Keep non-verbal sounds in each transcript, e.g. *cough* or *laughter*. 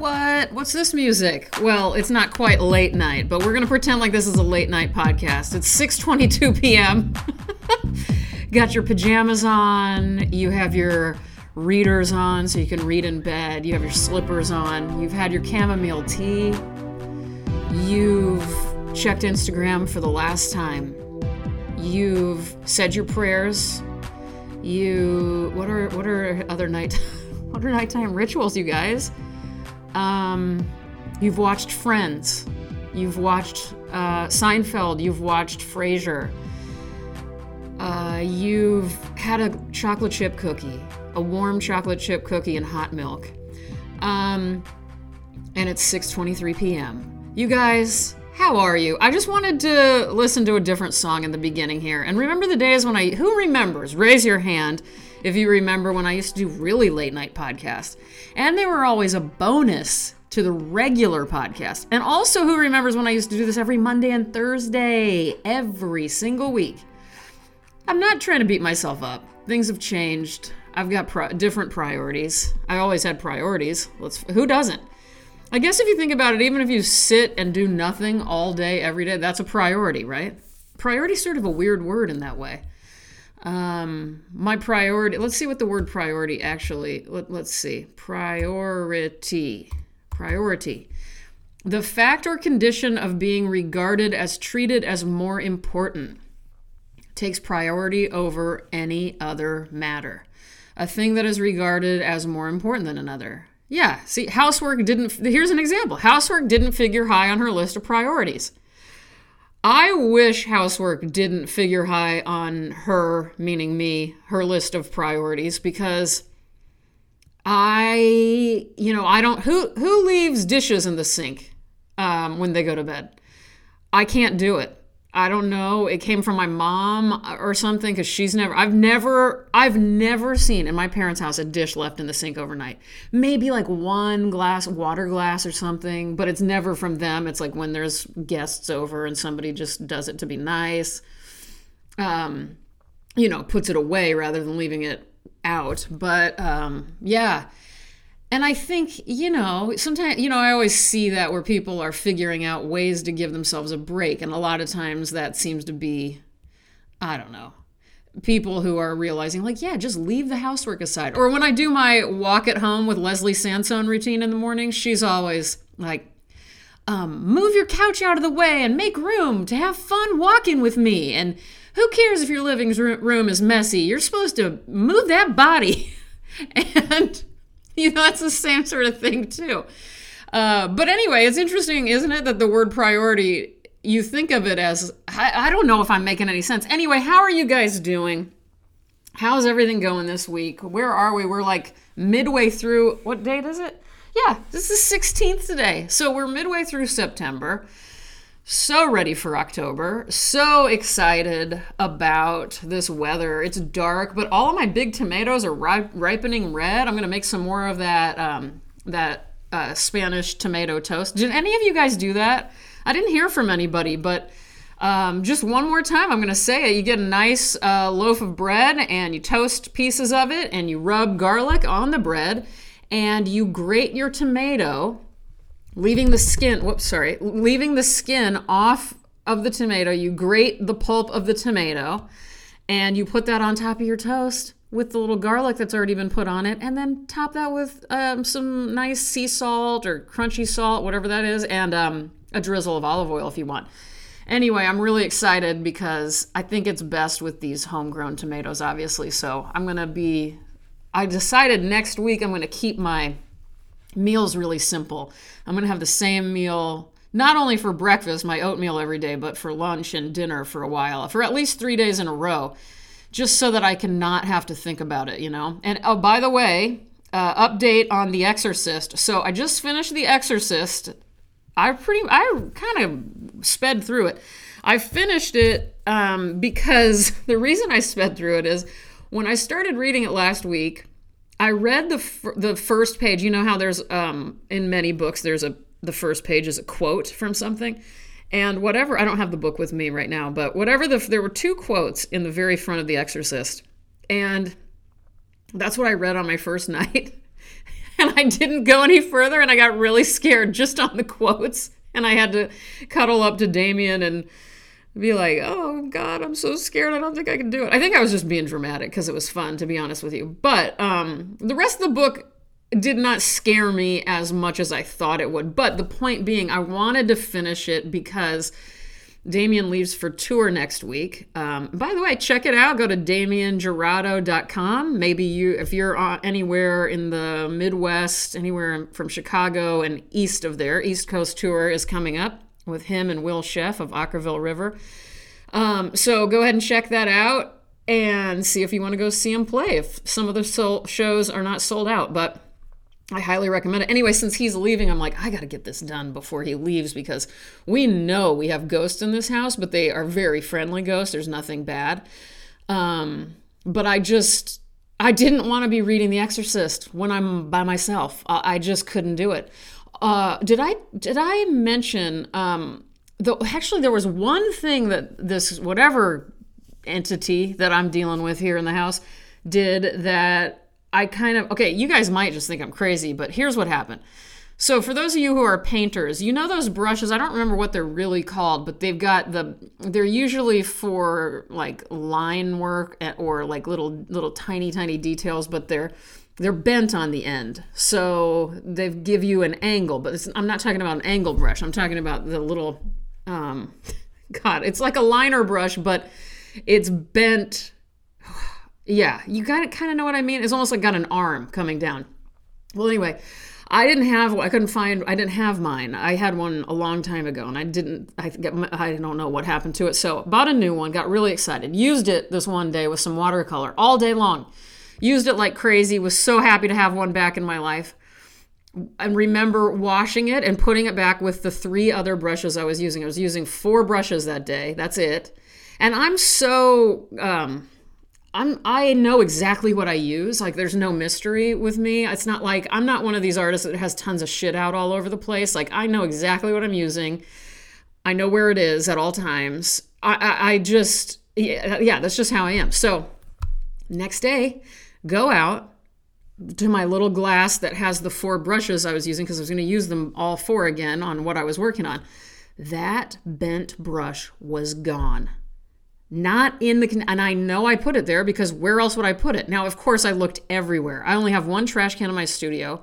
What? What's this music? Well, it's not quite late night, but we're gonna pretend like this is a late night podcast. It's 6:22 p.m. *laughs* Got your pajamas on. You have your readers on so you can read in bed. You have your slippers on. You've had your chamomile tea. You've checked Instagram for the last time. You've said your prayers. You what are what are other night *laughs* what are nighttime rituals, you guys? Um, you've watched Friends. You've watched uh, Seinfeld. You've watched Frasier. Uh, you've had a chocolate chip cookie, a warm chocolate chip cookie and hot milk. Um, and it's 6:23 p.m. You guys, how are you? I just wanted to listen to a different song in the beginning here and remember the days when I who remembers? Raise your hand if you remember when I used to do really late night podcasts. And they were always a bonus to the regular podcast. And also who remembers when I used to do this every Monday and Thursday every single week. I'm not trying to beat myself up. Things have changed. I've got pri- different priorities. I always had priorities. Let's who doesn't? I guess if you think about it, even if you sit and do nothing all day every day, that's a priority, right? Priority sort of a weird word in that way. Um, my priority. Let's see what the word priority actually. Let, let's see. Priority. Priority. The fact or condition of being regarded as treated as more important takes priority over any other matter. A thing that is regarded as more important than another. Yeah, see, housework didn't. Here's an example housework didn't figure high on her list of priorities. I wish housework didn't figure high on her, meaning me, her list of priorities because I, you know, I don't who who leaves dishes in the sink um, when they go to bed. I can't do it. I don't know. It came from my mom or something because she's never. I've never. I've never seen in my parents' house a dish left in the sink overnight. Maybe like one glass, water glass or something, but it's never from them. It's like when there's guests over and somebody just does it to be nice. Um, you know, puts it away rather than leaving it out. But um, yeah and I think, you know, sometimes, you know, I always see that where people are figuring out ways to give themselves a break. And a lot of times that seems to be, I don't know, people who are realizing, like, yeah, just leave the housework aside. Or when I do my walk at home with Leslie Sansone routine in the morning, she's always like, um, move your couch out of the way and make room to have fun walking with me. And who cares if your living room is messy? You're supposed to move that body. *laughs* and *laughs* you know, that's the same sort of thing too. Uh, but anyway, it's interesting, isn't it, that the word priority, you think of it as, I, I don't know if I'm making any sense. Anyway, how are you guys doing? How's everything going this week? Where are we? We're like midway through, what date is it? Yeah, this is 16th today. So we're midway through September so ready for October. So excited about this weather. It's dark, but all of my big tomatoes are ripening red. I'm gonna make some more of that um, that uh, Spanish tomato toast. Did any of you guys do that? I didn't hear from anybody, but um, just one more time, I'm gonna say it. You get a nice uh, loaf of bread and you toast pieces of it, and you rub garlic on the bread, and you grate your tomato leaving the skin, whoops, sorry, leaving the skin off of the tomato. You grate the pulp of the tomato and you put that on top of your toast with the little garlic that's already been put on it, and then top that with um, some nice sea salt or crunchy salt, whatever that is, and um, a drizzle of olive oil if you want. Anyway, I'm really excited because I think it's best with these homegrown tomatoes, obviously. So I'm gonna be, I decided next week I'm gonna keep my meal's really simple. I'm going to have the same meal not only for breakfast, my oatmeal every day, but for lunch and dinner for a while, for at least three days in a row, just so that I can not have to think about it, you know? And oh, by the way, uh, update on The Exorcist. So I just finished The Exorcist. I pretty, I kind of sped through it. I finished it um, because *laughs* the reason I sped through it is when I started reading it last week, I read the f- the first page. You know how there's um, in many books there's a the first page is a quote from something, and whatever. I don't have the book with me right now, but whatever the there were two quotes in the very front of The Exorcist, and that's what I read on my first *laughs* night. and I didn't go any further and I got really scared just on the quotes. And I had to cuddle up to Damien and be like, oh God, I'm so scared. I don't think I can do it. I think I was just being dramatic because it was fun, to be honest with you. But um, the rest of the book did not scare me as much as I thought it would. But the point being, I wanted to finish it because Damien leaves for tour next week. Um, by the way, check it out. Go to damienjurado.com. Maybe you, if you're anywhere in the Midwest, anywhere from Chicago and east of there, East Coast tour is coming up with him and Will Sheff of Okkervil River. Um, so go ahead and check that out and see if you want to go see him play. If some of the shows are not sold out, but I highly recommend it. Anyway, since he's leaving, I'm like, I got to get this done before he leaves because we know we have ghosts in this house, but they are very friendly ghosts. There's nothing bad. Um, but I just, I didn't want to be reading The Exorcist when I'm by myself. I, I just couldn't do it. Uh, did I did I mention? Um, though actually, there was one thing that this whatever entity that I'm dealing with here in the house did that I kind of, okay, you guys might just think I'm crazy, but here's what happened. So, for those of you who are painters, you know those brushes, I don't remember what they're really called, but they've got the, they're usually for like line work eh, or like little, little tiny, tiny details, but they're, they're bent on the end. So they give you an angle, but I'm not talking about an angle brush. I'm talking about the little, um, *laughs* God, it's like a liner brush, but it's bent *sighs* yeah, you got to kind of know what I mean. It's almost like got an arm coming down. Well, anyway, I didn't have. I couldn't find. I didn't have mine. I had one a long time ago, and I didn't. I get I don't know what happened to it. So bought a new one. Got really excited. Used it this one day with some watercolor all day long. Used it like crazy. Was so happy to have one back in my life. And remember washing it and putting it back with the three other brushes I was using. I was using four brushes that day. That's it. And I'm so um, I'm I know exactly what I use. Like there's no mystery with me. It's not like I'm not one of these artists that has tons of shit out all over the place. Like I know exactly what I'm using. I know where it is at all times. I I, I just yeah, yeah, that's just how I am. So next day, go out to my little glass that has the four brushes I was using because I was going to use them all four again on what I was working on. That bent brush was gone not in the and I know I put it there because where else would I put it? Now, of course, I looked everywhere. I only have one trash can in my studio.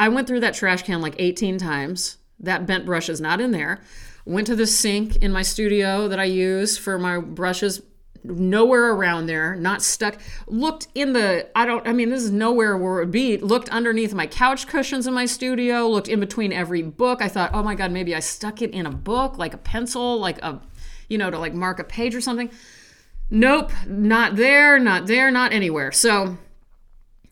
I went through that trash can like 18 times. That bent brush is not in there. Went to the sink in my studio that I use for my brushes. Nowhere around there, not stuck. Looked in the, I don't, I mean, this is nowhere where it would be. Looked underneath my couch cushions in my studio, looked in between every book. I thought, oh my God, maybe I stuck it in a book, like a pencil, like a you know, to like mark a page or something. Nope, not there, not there, not anywhere. So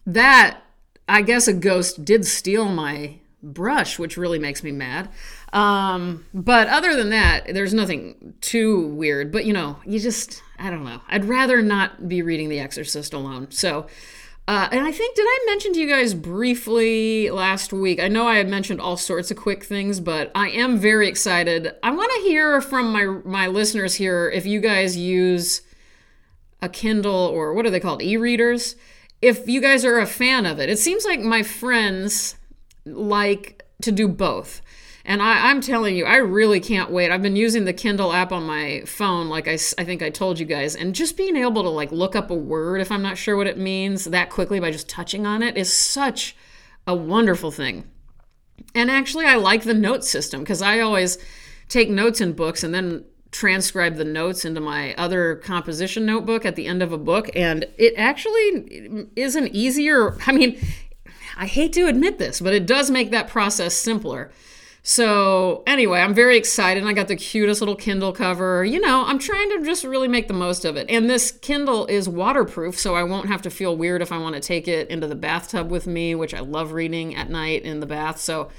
that, I guess a ghost did steal my brush, which really makes me mad. Um, but other than that, there's nothing too weird. But you know, you just, I don't know. I'd rather not be reading The Exorcist alone. So uh, and I think, did I mention to you guys briefly last week? I know I had mentioned all sorts of quick things, but I am very excited. I want to hear from my my listeners here if you guys use a Kindle or what are they called, e-readers. If you guys are a fan of it, it seems like my friends like to do both. And I, am telling you, I really can't wait. I've been using the Kindle app on my phone, like I, I think I told you guys, and just being able to like look up a word if I'm not sure what it means that quickly by just touching on it is such a wonderful thing. And actually, I like the note system because I always take notes in books and then transcribe the notes into my other composition notebook at the end of a book. And it actually mm, is an easier, I mean, I hate to admit this, but it does make that process simpler. So, anyway, I'm very excited. I got the cutest little Kindle cover. You know, I'm trying to just really make the most of it. And this Kindle is waterproof, so I won't have to feel weird if I want to take it into the bathtub with me, which I love reading at night in the bath. So,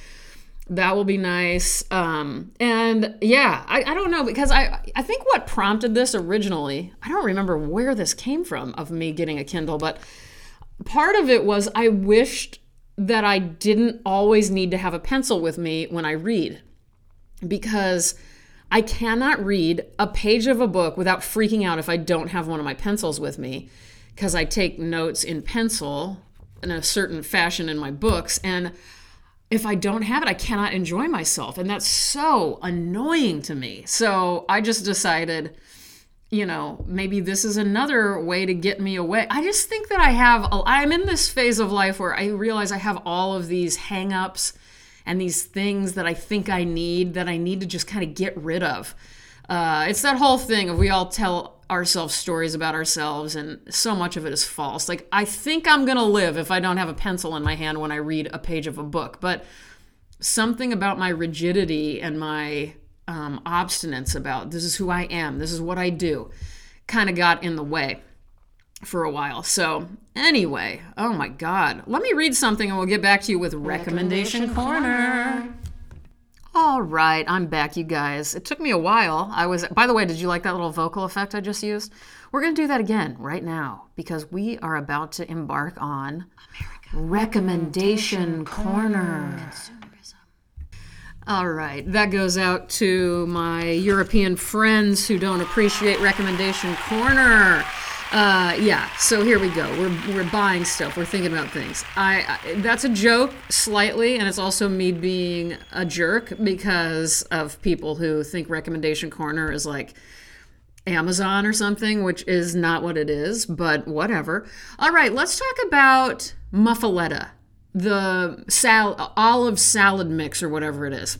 that will be nice. Um, and yeah, I, I don't know because I I think what prompted this originally, I don't remember where this came from of me getting a Kindle, but part of it was I wished that I didn't always need to have a pencil with me when I read because I cannot read a page of a book without freaking out if I don't have one of my pencils with me because I take notes in pencil in a certain fashion in my books and if I don't have it, I cannot enjoy myself. And that's so annoying to me. So I just decided, you know, maybe this is another way to get me away. I just think that I have, I'm in this phase of life where I realize I have all of these hangups and these things that I think I need that I need to just kind of get rid of. Uh, it's that whole thing of we all tell ourselves stories about ourselves, and so much of it is false. Like, I think I'm going to live if I don't have a pencil in my hand when I read a page of a book, but something about my rigidity and my um, obstinance about this is who I am, this is what I do, kind of got in the way for a while. So, anyway, oh my God. Let me read something and we'll get back to you with Recommendation, Recommendation Corner. Corner. All right, I'm back, you guys. It took me a while. I was, by the way, did you like that little vocal effect I just used? We're going to do that again right now because we are about to embark on America. Recommendation Corner. All right, that goes out to my European friends who don't appreciate Recommendation Corner. Uh, yeah, so here we go. We're, we're buying stuff. We're thinking about things. I, I that's a joke slightly, and it's also me being a jerk because of people who think recommendation corner is like Amazon or something, which is not what it is. But whatever. All right, let's talk about muffaletta, the sal- olive salad mix or whatever it is.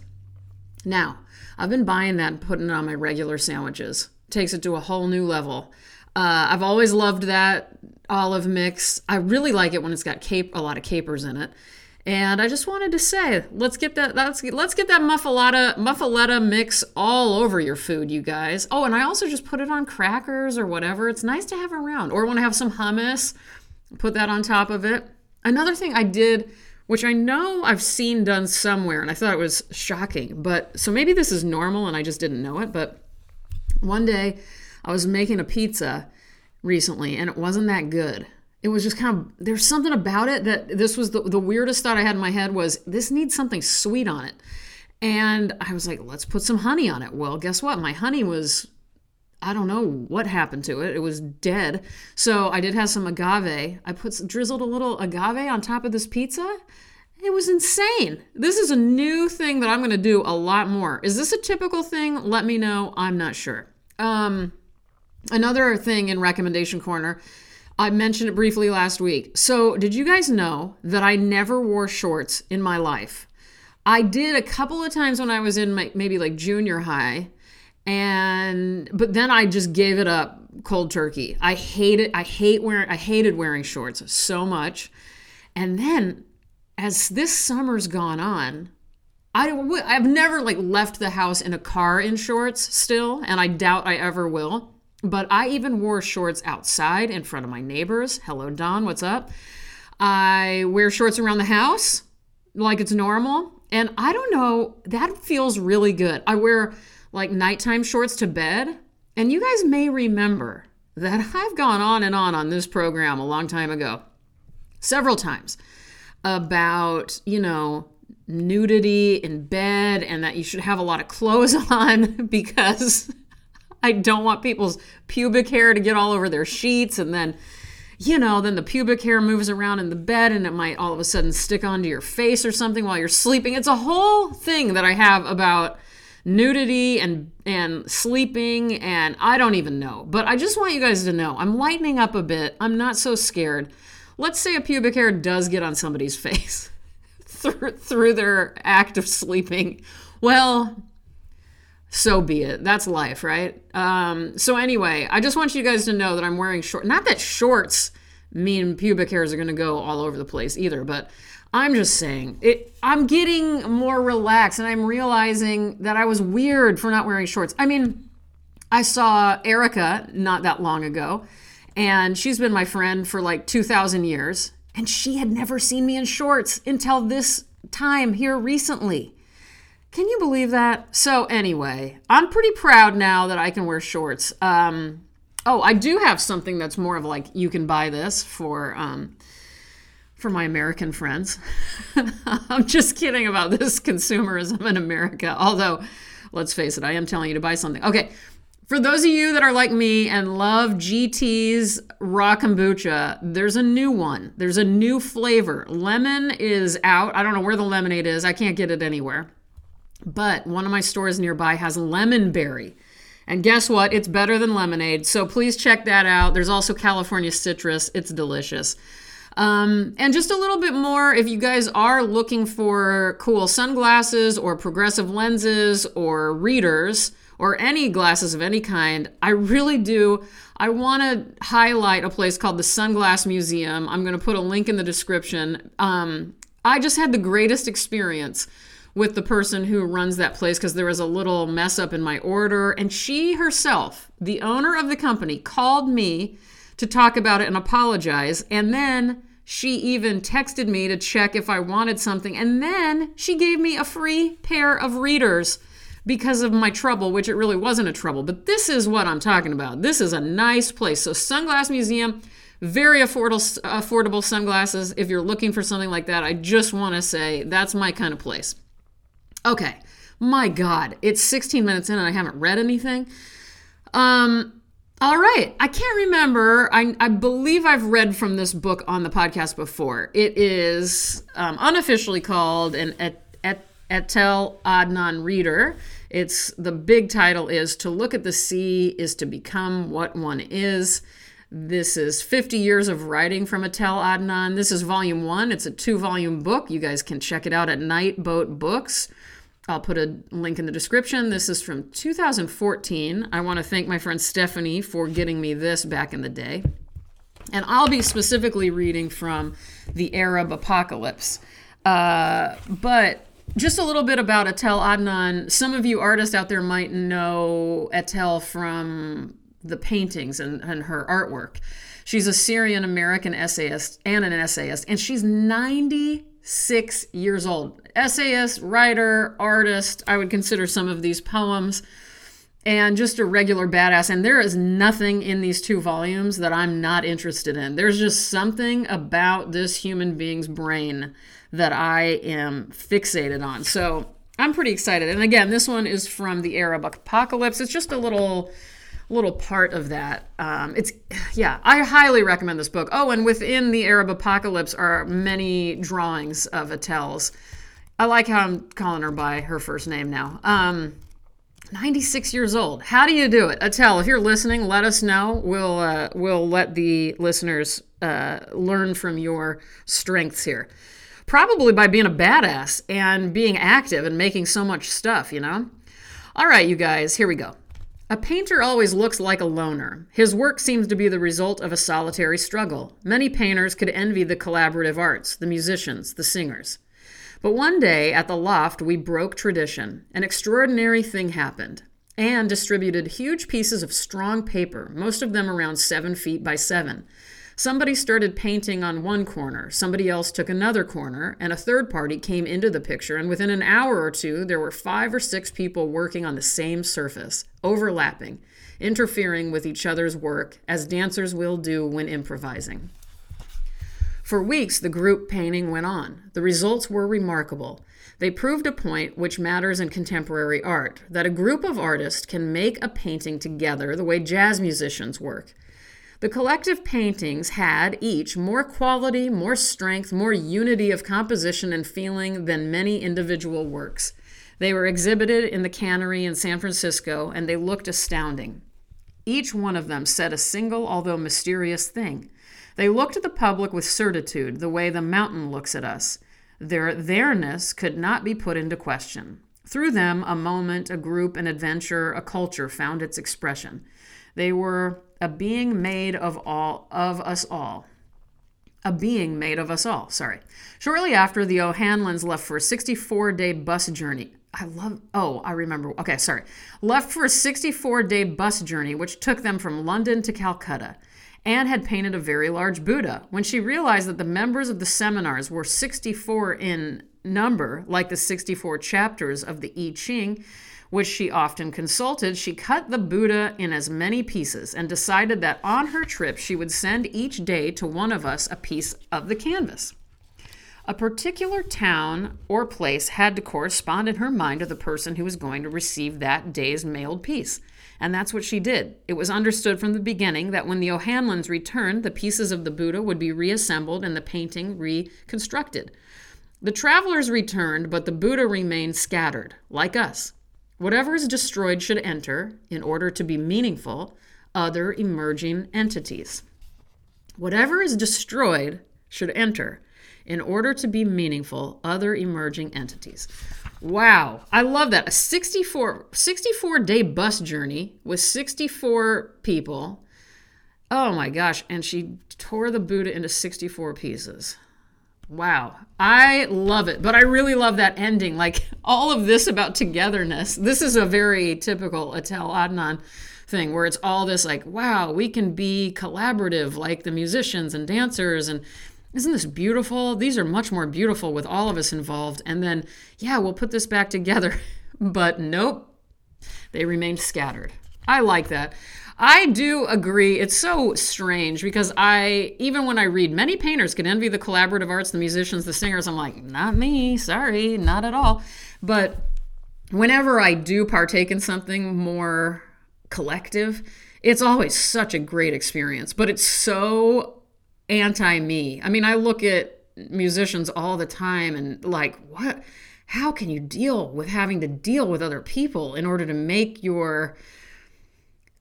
Now, I've been buying that and putting it on my regular sandwiches. Takes it to a whole new level. Uh, I've always loved that olive mix. I really like it when it's got cape, a lot of capers in it. And I just wanted to say, let's get that let's let's get that muffaletta muffaletta mix all over your food, you guys. Oh, and I also just put it on crackers or whatever. It's nice to have around. Or when I have some hummus, put that on top of it. Another thing I did, which I know I've seen done somewhere, and I thought it was shocking, but so maybe this is normal and I just didn't know it, but one day I was making a pizza recently and it wasn't that good. It was just kind of there's something about it that this was the, the weirdest thought I had in my head was this needs something sweet on it. And I was like, let's put some honey on it. Well, guess what? My honey was I don't know what happened to it. It was dead. So I did have some agave. I put drizzled a little agave on top of this pizza. It was insane. This is a new thing that I'm going to do a lot more. Is this a typical thing? Let me know. I'm not sure. Um, Another thing in recommendation corner, I mentioned it briefly last week. So, did you guys know that I never wore shorts in my life? I did a couple of times when I was in my, maybe like junior high, and but then I just gave it up cold turkey. I hate it. I hate wearing. I hated wearing shorts so much, and then as this summer's gone on, I I've never like left the house in a car in shorts still, and I doubt I ever will. But I even wore shorts outside in front of my neighbors. Hello, Don, what's up? I wear shorts around the house like it's normal. And I don't know, that feels really good. I wear like nighttime shorts to bed. And you guys may remember that *laughs* I've gone on and on on this program a long time ago, several times, about, you know, nudity in bed and that you should have a lot of clothes *laughs* on *laughs* because I don't want people's pubic hair to get all over their sheets and then you know, then the pubic hair moves around in the bed and it might all of a sudden stick onto your face or something while you're sleeping. It's a whole thing that I have about nudity and and sleeping and I don't even know. But I just want you guys to know I'm lightening up a bit. I'm not so scared. Let's say a pubic hair does get on somebody's *laughs* face through through their act of sleeping. Well, so be it. That's life, right? Um, so anyway, I just want you guys to know that I'm wearing short. Not that shorts mean pubic hairs are going to go all over the place either, but I'm just saying it. I'm getting more relaxed, and I'm realizing that I was weird for not wearing shorts. I mean, I saw Erica not that long ago, and she's been my friend for like 2,000 years, and she had never seen me in shorts until this time here recently. Can you believe that? So, anyway, I'm pretty proud now that I can wear shorts. Um, oh, I do have something that's more of like you can buy this for um, for my American friends. *laughs* I'm just kidding about this consumerism in America. Although, let's face it, I am telling you to buy something. Okay, For those of you that are like me and love GT's raw kombucha, there's a new one. There's a new flavor. Lemon is out. I don't know where the lemonade is. I can't get it anywhere. But one of my stores nearby has lemon berry. And guess what? It's better than lemonade. So please check that out. There's also California citrus. It's delicious. Um, and just a little bit more if you guys are looking for cool sunglasses or progressive lenses or readers or any glasses of any kind, I really do. I want to highlight a place called the Sunglass Museum. I'm going to put a link in the description. Um, I just had the greatest experience with the person who runs that place because there was a little mess up in my order. And she herself, the owner of the company, called me to talk about it and apologize. And then she even texted me to check if I wanted something. And then she gave me a free pair of readers because of my trouble, which it really wasn't a trouble. But this is what I'm talking about. This is a nice place. So, Sunglass Museum, very affordable, affordable sunglasses. If you're looking for something like that, I just want to say that's my kind of place. Okay, my God, it's 16 minutes in and I haven't read anything. Um, all right, I can't remember. I, I believe I've read from this book on the podcast before. It is um, unofficially called an et, et, Etel Adnan Reader. It's the big title is To Look at the Sea is to Become What One Is. This is 50 years of writing from Etel Adnan. This is volume one. It's a two volume book. You guys can check it out at Nightboat Books. I'll put a link in the description. This is from 2014. I want to thank my friend Stephanie for getting me this back in the day. And I'll be specifically reading from the Arab apocalypse. Uh, but just a little bit about Etel Adnan. Some of you artists out there might know Etel from the paintings and, and her artwork. She's a Syrian American essayist and an essayist, and she's 96 years old. Essayist, writer, artist. I would consider some of these poems and just a regular badass. And there is nothing in these two volumes that I'm not interested in. There's just something about this human being's brain that I am fixated on. So I'm pretty excited. And again, this one is from the Arab apocalypse. It's just a little little part of that. Um, it's yeah, I highly recommend this book. Oh, and within the Arab apocalypse are many drawings of Etel's. I like how I'm calling her by her first name now. Um, 96 years old. How do you do it? Etel, if you're listening, let us know. We'll uh, we'll let the listeners uh, learn from your strengths here probably by being a badass and being active and making so much stuff, you know? All right, you guys, here we go. A painter always looks like a loner. His work seems to be the result of a solitary struggle. Many painters could envy the collaborative arts, the musicians, the singers. But one day at the loft, we broke tradition. An extraordinary thing happened. Anne distributed huge pieces of strong paper, most of them around seven feet by seven. Somebody started painting on one corner, somebody else took another corner, and a third party came into the picture. And within an hour or two, there were five or six people working on the same surface, overlapping, interfering with each other's work, as dancers will do when improvising. For weeks, the group painting went on. The results were remarkable. They proved a point which matters in contemporary art that a group of artists can make a painting together the way jazz musicians work. The collective paintings had each more quality, more strength, more unity of composition and feeling than many individual works. They were exhibited in the cannery in San Francisco and they looked astounding. Each one of them said a single, although mysterious thing. They looked at the public with certitude, the way the mountain looks at us. Their theirs could not be put into question. Through them, a moment, a group, an adventure, a culture found its expression. They were a being made of all of us all. A being made of us all, sorry. Shortly after, the O'Hanlons left for a 64 day bus journey. I love, oh, I remember. Okay, sorry. Left for a 64 day bus journey, which took them from London to Calcutta. Anne had painted a very large Buddha. When she realized that the members of the seminars were 64 in number, like the 64 chapters of the I Ching, which she often consulted, she cut the Buddha in as many pieces and decided that on her trip she would send each day to one of us a piece of the canvas. A particular town or place had to correspond in her mind to the person who was going to receive that day's mailed piece. And that's what she did. It was understood from the beginning that when the O'Hanlons returned, the pieces of the Buddha would be reassembled and the painting reconstructed. The travelers returned, but the Buddha remained scattered, like us. Whatever is destroyed should enter, in order to be meaningful, other emerging entities. Whatever is destroyed should enter, in order to be meaningful, other emerging entities. Wow, I love that. A 64, 64 day bus journey with 64 people. Oh my gosh. And she tore the Buddha into 64 pieces. Wow. I love it. But I really love that ending. Like all of this about togetherness. This is a very typical Etel Adnan thing where it's all this like, wow, we can be collaborative like the musicians and dancers and isn't this beautiful? These are much more beautiful with all of us involved. And then, yeah, we'll put this back together. *laughs* but nope, they remained scattered. I like that. I do agree. It's so strange because I, even when I read, many painters can envy the collaborative arts, the musicians, the singers. I'm like, not me. Sorry, not at all. But whenever I do partake in something more collective, it's always such a great experience. But it's so anti me. I mean, I look at musicians all the time and like, what? How can you deal with having to deal with other people in order to make your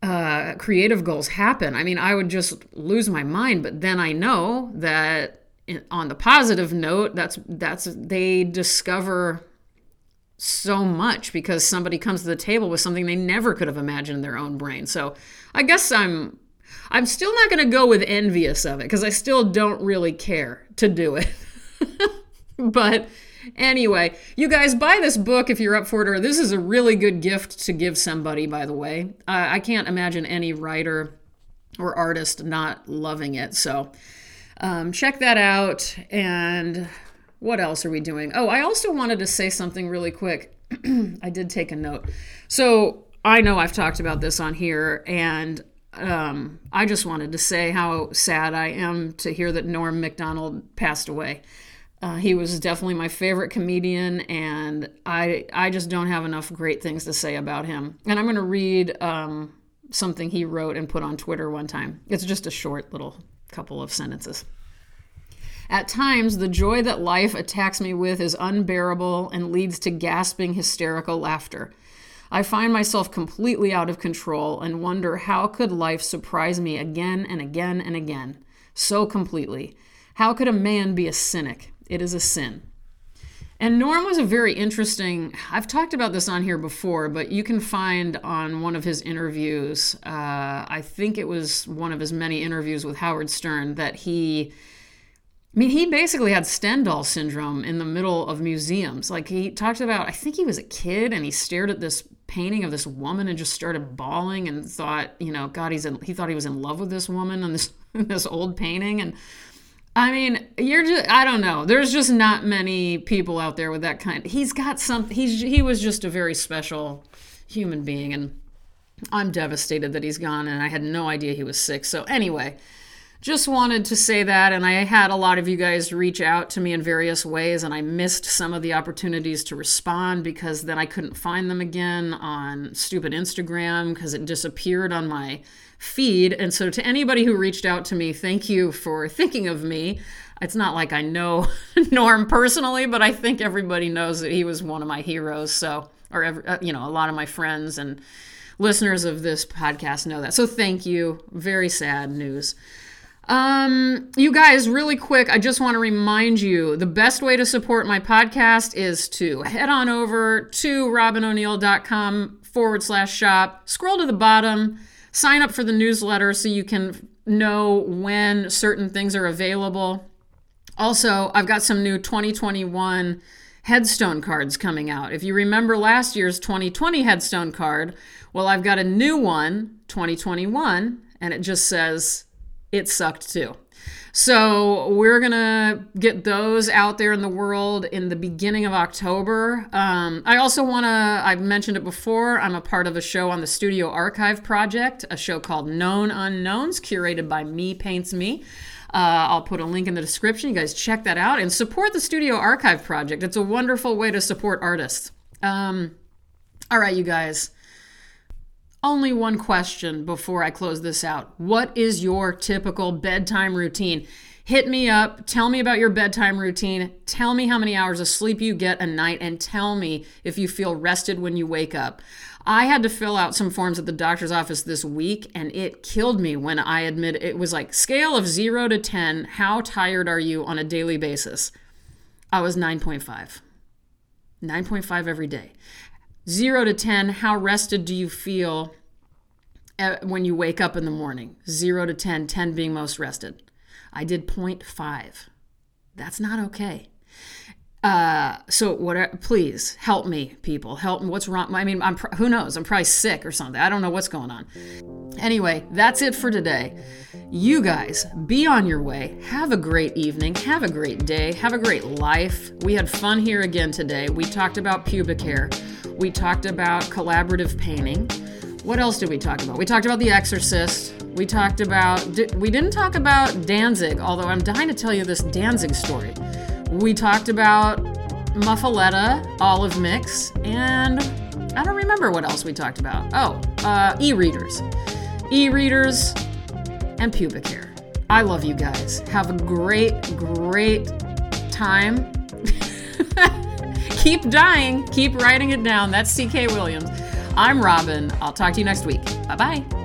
uh, creative goals happen? I mean, I would just lose my mind. But then I know that on the positive note, that's that's they discover so much because somebody comes to the table with something they never could have imagined in their own brain. So I guess I'm I'm still not going to go with envious of it because I still don't really care to do it. *laughs* but anyway, you guys buy this book if you're up for it. This is a really good gift to give somebody. By the way, uh, I can't imagine any writer or artist not loving it. So um, check that out. And what else are we doing? Oh, I also wanted to say something really quick. *clears throat* I did take a note. So I know I've talked about this on here, and um, I just wanted to say how sad I am to hear that Norm Macdonald passed away. Uh, he was definitely my favorite comedian, and I I just don't have enough great things to say about him. And I'm going to read um, something he wrote and put on Twitter one time. It's just a short little couple of sentences. At times, the joy that life attacks me with is unbearable and leads to gasping, hysterical laughter. I find myself completely out of control and wonder how could life surprise me again and again and again, so completely. How could a man be a cynic? It is a sin. And Norm was a very interesting. I've talked about this on here before, but you can find on one of his interviews, uh, I think it was one of his many interviews with Howard Stern, that he I mean, he basically had Stendhal syndrome in the middle of museums. Like he talked about, I think he was a kid and he stared at this painting of this woman and just started bawling and thought, you know, God, he's in, he thought he was in love with this woman and this *laughs* this old painting. And I mean, you're just, I don't know. There's just not many people out there with that kind. He's got some. He's he was just a very special human being, and I'm devastated that he's gone. And I had no idea he was sick. So anyway just wanted to say that. And I had a lot of you guys reach out to me in various ways, and I missed some of the opportunities to respond because then I couldn't find them again on stupid Instagram because it disappeared on my feed. And so, to anybody who reached out to me, thank you for thinking of me. It's not like I know *laughs* Norm personally, but I think everybody knows that he was one of my heroes. So, or, every, uh, you know, a lot of my friends and listeners of this podcast know that. So, thank you. Very sad news. Um, you guys, really quick, I just want to remind you the best way to support my podcast is to head on over to robynoneil.com forward slash shop, scroll to the bottom, sign up for the newsletter so you can know when certain things are available. Also, I've got some new 2021 headstone cards coming out. If you remember last year's 2020 headstone card, well, I've got a new one, 2021, and it just says it sucked too. So we're gonna get those out there in the world in the beginning of October. Um, I also wanna, I've mentioned it before, I'm a part of a show on the Studio Archive Project, a show called Known Unknowns, curated by Me Paints Me. Uh, I'll put a link in the description. You guys check that out and support the Studio Archive project. It's a wonderful way to support artists. Um, all right, you guys. Only one question before I close this out. What is your typical bedtime routine? Hit me up. Tell me about your bedtime routine. Tell me how many hours of sleep you get a night, and tell me if you feel rested when you wake up. I had to fill out some forms at the doctor's office this week, and it killed me when I admit it was like scale of zero to 10. How tired are you on a daily basis? I was 9.5. 9.5 every day. Zero to 10, how rested do you feel when you wake up in the morning? Zero to 10, 10 being most rested. I did 0.5. That's not okay. Uh, so what? Please help me, people. Help me. What's wrong? I mean, I'm who knows? I'm probably sick or something. I don't know what's going on. Anyway, that's it for today. You guys, be on your way. Have a great evening. Have a great day. Have a great life. We had fun here again today. We talked about pubic hair. We talked about collaborative painting. What else did we talk about? We talked about The Exorcist. We talked about. We didn't talk about Danzig, although I'm dying to tell you this Danzig story. We talked about muffaletta, olive mix, and I don't remember what else we talked about. Oh, uh, e readers. E readers and pubic hair. I love you guys. Have a great, great time. *laughs* keep dying. Keep writing it down. That's CK Williams. I'm Robyn. I'll talk to you next week. Bye bye.